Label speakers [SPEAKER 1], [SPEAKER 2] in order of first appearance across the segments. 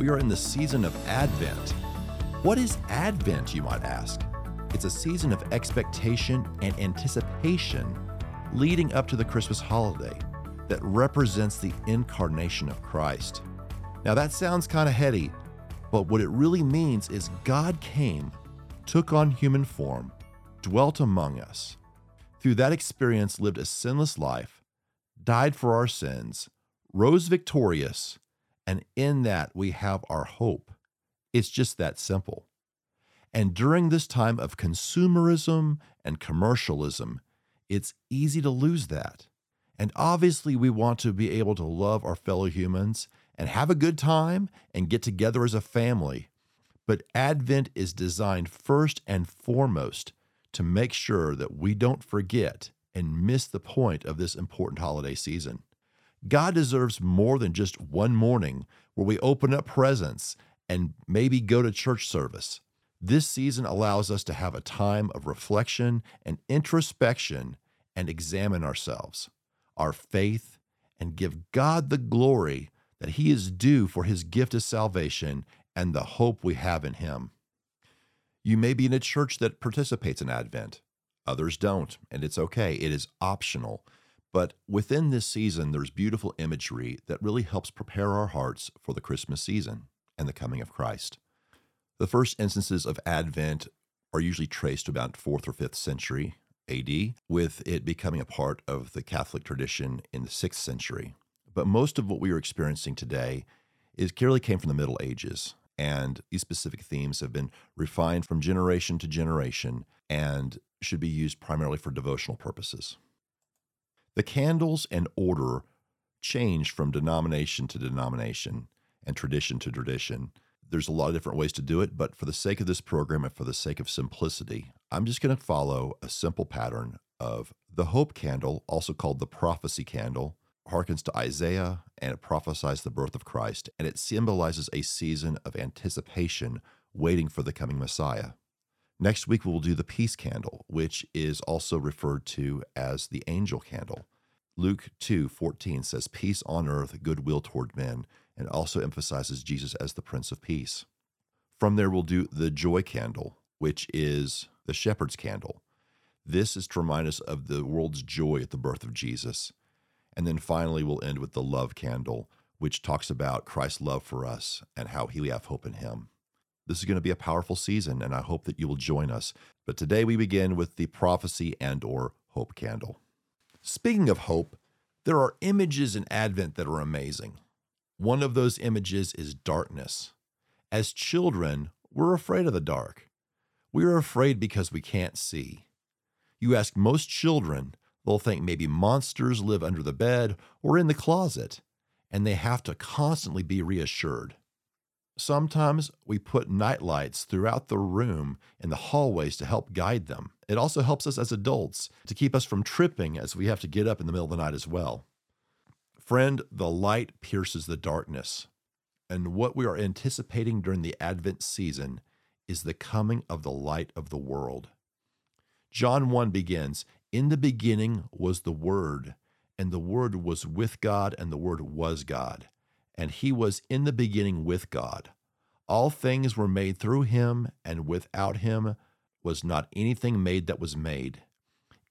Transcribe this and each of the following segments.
[SPEAKER 1] We are in the season of Advent. What is Advent, you might ask? It's a season of expectation and anticipation leading up to the Christmas holiday that represents the incarnation of Christ. Now, that sounds kind of heady, but what it really means is God came, took on human form, dwelt among us. Through that experience, lived a sinless life, died for our sins, rose victorious, and in that we have our hope. It's just that simple. And during this time of consumerism and commercialism, it's easy to lose that. And obviously, we want to be able to love our fellow humans and have a good time and get together as a family. But Advent is designed first and foremost to make sure that we don't forget and miss the point of this important holiday season. God deserves more than just one morning where we open up presents and maybe go to church service. This season allows us to have a time of reflection and introspection and examine ourselves, our faith, and give God the glory that He is due for His gift of salvation and the hope we have in Him. You may be in a church that participates in Advent, others don't, and it's okay. It is optional. But within this season, there's beautiful imagery that really helps prepare our hearts for the Christmas season and the coming of Christ. The first instances of Advent are usually traced to about 4th or 5th century AD, with it becoming a part of the Catholic tradition in the 6th century. But most of what we are experiencing today is clearly came from the Middle Ages, and these specific themes have been refined from generation to generation and should be used primarily for devotional purposes. The candles and order change from denomination to denomination and tradition to tradition there's a lot of different ways to do it, but for the sake of this program and for the sake of simplicity, I'm just going to follow a simple pattern of the hope candle, also called the prophecy candle, harkens to Isaiah and it prophesies the birth of Christ, and it symbolizes a season of anticipation waiting for the coming Messiah. Next week, we'll do the peace candle, which is also referred to as the angel candle. Luke 2 14 says, Peace on earth, goodwill toward men and also emphasizes Jesus as the Prince of Peace. From there, we'll do the joy candle, which is the shepherd's candle. This is to remind us of the world's joy at the birth of Jesus. And then finally, we'll end with the love candle, which talks about Christ's love for us and how we have hope in him. This is going to be a powerful season, and I hope that you will join us. But today we begin with the prophecy and or hope candle. Speaking of hope, there are images in Advent that are amazing. One of those images is darkness. As children, we're afraid of the dark. We are afraid because we can't see. You ask most children, they'll think maybe monsters live under the bed or in the closet, and they have to constantly be reassured. Sometimes we put nightlights throughout the room in the hallways to help guide them. It also helps us as adults to keep us from tripping as we have to get up in the middle of the night as well. Friend, the light pierces the darkness. And what we are anticipating during the Advent season is the coming of the light of the world. John 1 begins In the beginning was the Word, and the Word was with God, and the Word was God. And he was in the beginning with God. All things were made through him, and without him was not anything made that was made.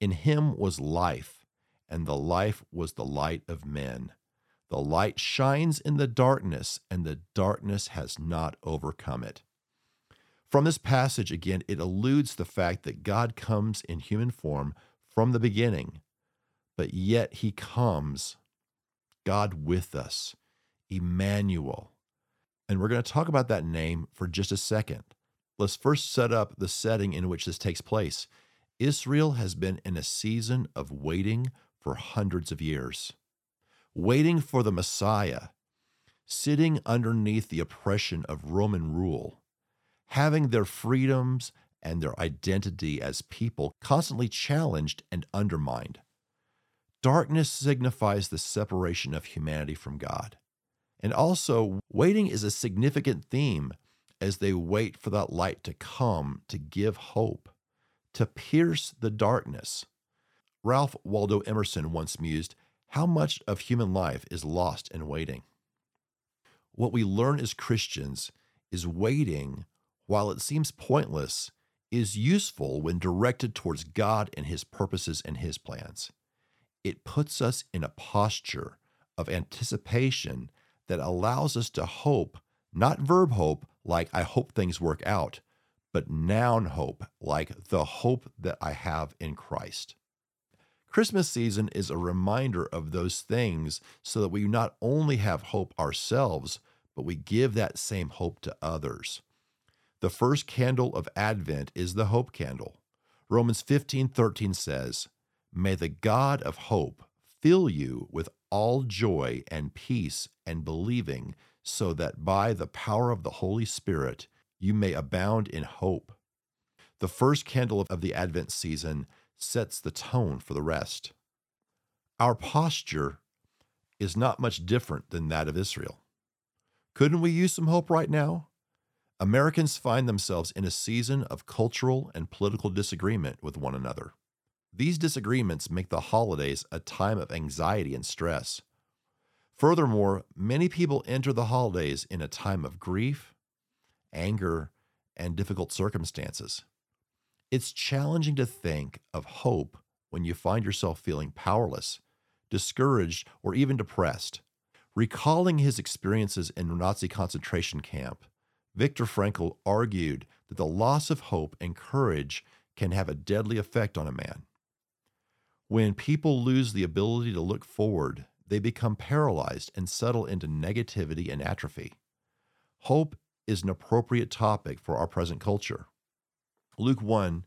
[SPEAKER 1] In him was life and the life was the light of men. The light shines in the darkness, and the darkness has not overcome it. From this passage, again, it alludes the fact that God comes in human form from the beginning, but yet he comes, God with us, Emmanuel. And we're going to talk about that name for just a second. Let's first set up the setting in which this takes place. Israel has been in a season of waiting for hundreds of years, waiting for the Messiah. sitting underneath the oppression of Roman rule, having their freedoms and their identity as people constantly challenged and undermined. Darkness signifies the separation of humanity from God. And also, waiting is a significant theme as they wait for that light to come to give hope, to pierce the darkness. Ralph Waldo Emerson once mused, How much of human life is lost in waiting? What we learn as Christians is waiting, while it seems pointless, is useful when directed towards God and His purposes and His plans. It puts us in a posture of anticipation that allows us to hope, not verb hope, like I hope things work out, but noun hope, like the hope that I have in Christ. Christmas season is a reminder of those things so that we not only have hope ourselves, but we give that same hope to others. The first candle of Advent is the hope candle. Romans 15:13 says, "May the God of hope fill you with all joy and peace and believing, so that by the power of the Holy Spirit you may abound in hope." The first candle of the Advent season sets the tone for the rest. Our posture is not much different than that of Israel. Couldn't we use some hope right now? Americans find themselves in a season of cultural and political disagreement with one another. These disagreements make the holidays a time of anxiety and stress. Furthermore, many people enter the holidays in a time of grief, anger, and difficult circumstances. It's challenging to think of hope when you find yourself feeling powerless, discouraged, or even depressed. Recalling his experiences in Nazi concentration camp, Viktor Frankl argued that the loss of hope and courage can have a deadly effect on a man. When people lose the ability to look forward, they become paralyzed and settle into negativity and atrophy. Hope is an appropriate topic for our present culture. Luke 1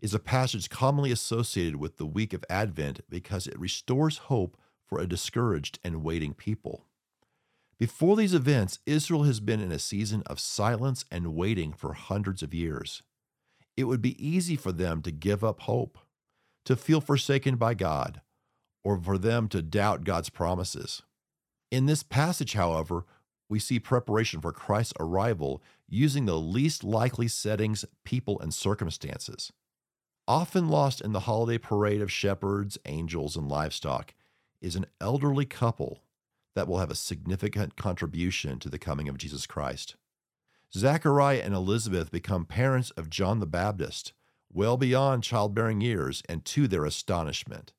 [SPEAKER 1] is a passage commonly associated with the week of Advent because it restores hope for a discouraged and waiting people. Before these events, Israel has been in a season of silence and waiting for hundreds of years. It would be easy for them to give up hope, to feel forsaken by God, or for them to doubt God's promises. In this passage, however, we see preparation for Christ's arrival using the least likely settings, people, and circumstances. Often lost in the holiday parade of shepherds, angels, and livestock is an elderly couple that will have a significant contribution to the coming of Jesus Christ. Zachariah and Elizabeth become parents of John the Baptist, well beyond childbearing years, and to their astonishment.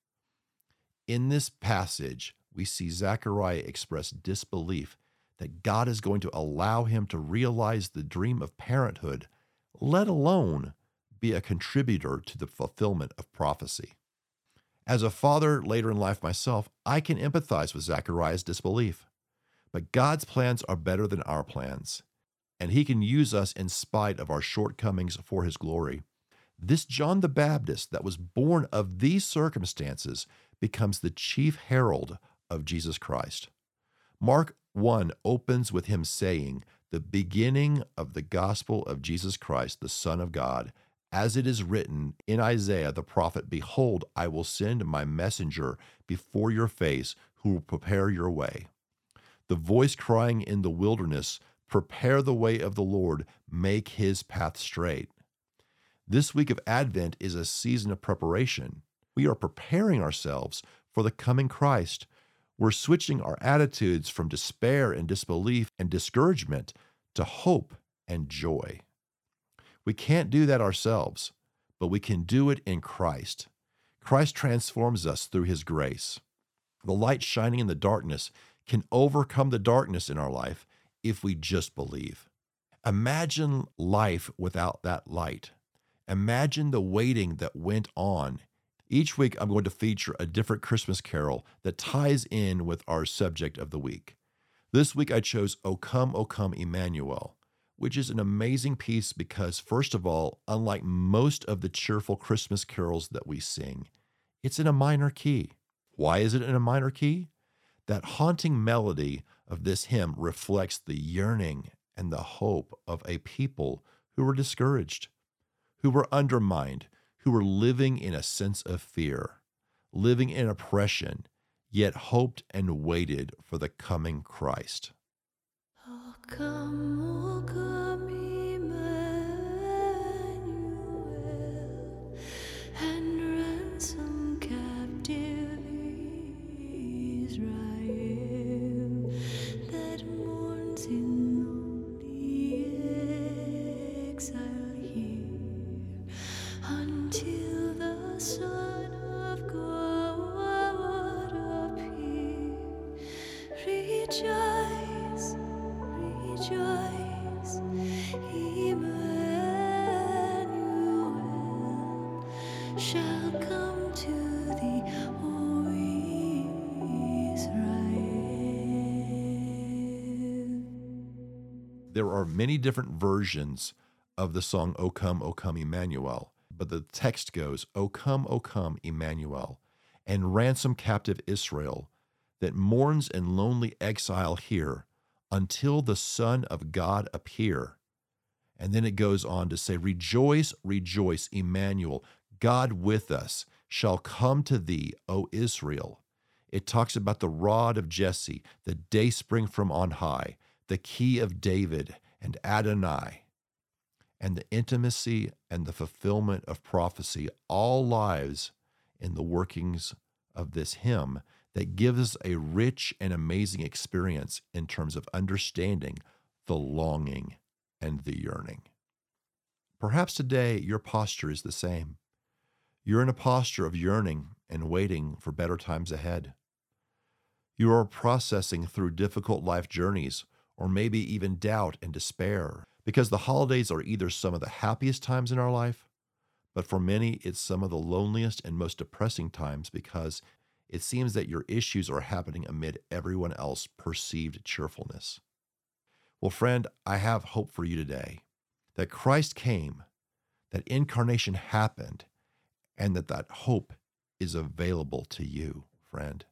[SPEAKER 1] In this passage, we see Zachariah express disbelief that God is going to allow him to realize the dream of parenthood, let alone be a contributor to the fulfillment of prophecy. As a father later in life myself, I can empathize with Zachariah's disbelief. But God's plans are better than our plans, and He can use us in spite of our shortcomings for His glory. This John the Baptist that was born of these circumstances becomes the chief herald of Jesus Christ. Mark 1 opens with him saying, The beginning of the gospel of Jesus Christ, the Son of God, as it is written in Isaiah the prophet, Behold, I will send my messenger before your face, who will prepare your way. The voice crying in the wilderness, Prepare the way of the Lord, make his path straight. This week of Advent is a season of preparation. We are preparing ourselves for the coming Christ we're switching our attitudes from despair and disbelief and discouragement to hope and joy. We can't do that ourselves, but we can do it in Christ. Christ transforms us through his grace. The light shining in the darkness can overcome the darkness in our life if we just believe. Imagine life without that light. Imagine the waiting that went on each week, I'm going to feature a different Christmas carol that ties in with our subject of the week. This week, I chose O Come, O Come, Emmanuel, which is an amazing piece because, first of all, unlike most of the cheerful Christmas carols that we sing, it's in a minor key. Why is it in a minor key? That haunting melody of this hymn reflects the yearning and the hope of a people who were discouraged, who were undermined, who were living in a sense of fear, living in oppression, yet hoped and waited for the coming Christ.
[SPEAKER 2] Oh, come, oh, come, shall come to thee.
[SPEAKER 1] There are many different versions of the song O Come, O Come, Emmanuel, but the text goes, O come, O come, Emmanuel, and ransom captive Israel that mourns in lonely exile here until the Son of God appear. And then it goes on to say, Rejoice, rejoice, Emmanuel, God with us, shall come to thee, O Israel. It talks about the rod of Jesse, the day spring from on high, the key of David and Adonai, and the intimacy and the fulfillment of prophecy, all lives in the workings of this hymn that gives a rich and amazing experience in terms of understanding the longing and the yearning. Perhaps today your posture is the same. You're in a posture of yearning and waiting for better times ahead. You are processing through difficult life journeys, or maybe even doubt and despair, because the holidays are either some of the happiest times in our life, but for many, it's some of the loneliest and most depressing times because it seems that your issues are happening amid everyone else's perceived cheerfulness. Well, friend, I have hope for you today that Christ came, that incarnation happened, and that that hope is available to you, friend.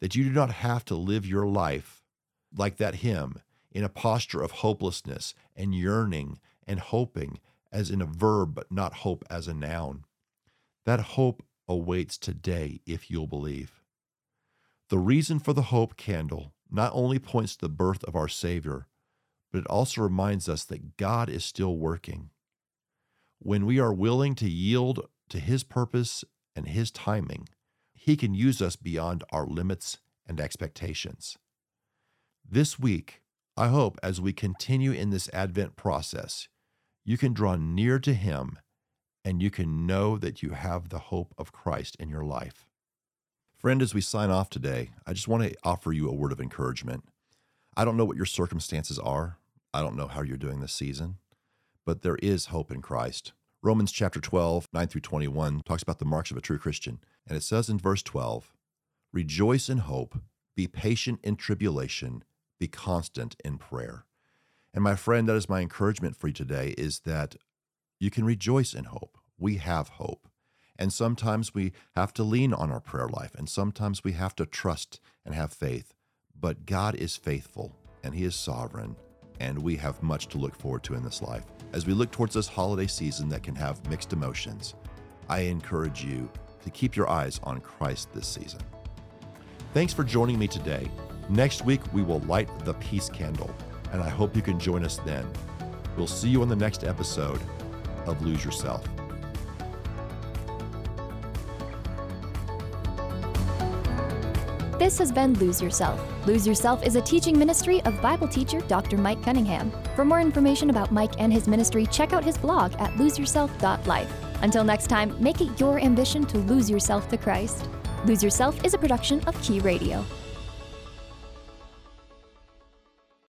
[SPEAKER 1] That you do not have to live your life like that hymn in a posture of hopelessness and yearning and hoping as in a verb, but not hope as a noun. That hope awaits today if you'll believe. The reason for the hope candle not only points to the birth of our Savior, but it also reminds us that God is still working. When we are willing to yield to His purpose and His timing, He can use us beyond our limits and expectations. This week, I hope as we continue in this Advent process, you can draw near to Him and you can know that you have the hope of Christ in your life. Friend, as we sign off today, I just want to offer you a word of encouragement. I don't know what your circumstances are, I don't know how you're doing this season, but there is hope in Christ. Romans chapter 12, 9 through 21 talks about the marks of a true Christian. And it says in verse 12, Rejoice in hope, be patient in tribulation, be constant in prayer. And my friend, that is my encouragement for you today is that you can rejoice in hope. We have hope. And sometimes we have to lean on our prayer life, and sometimes we have to trust and have faith. But God is faithful, and He is sovereign, and we have much to look forward to in this life. As we look towards this holiday season that can have mixed emotions, I encourage you to keep your eyes on Christ this season. Thanks for joining me today. Next week, we will light the peace candle, and I hope you can join us then. We'll see you on the next episode of Lose Yourself.
[SPEAKER 3] This has been Lose Yourself. Lose Yourself is a teaching ministry of Bible teacher Dr. Mike Cunningham. For more information about Mike and his ministry, check out his blog at loseyourself.life. Until next time, make it your ambition to lose yourself to Christ. Lose Yourself is a production of Key Radio.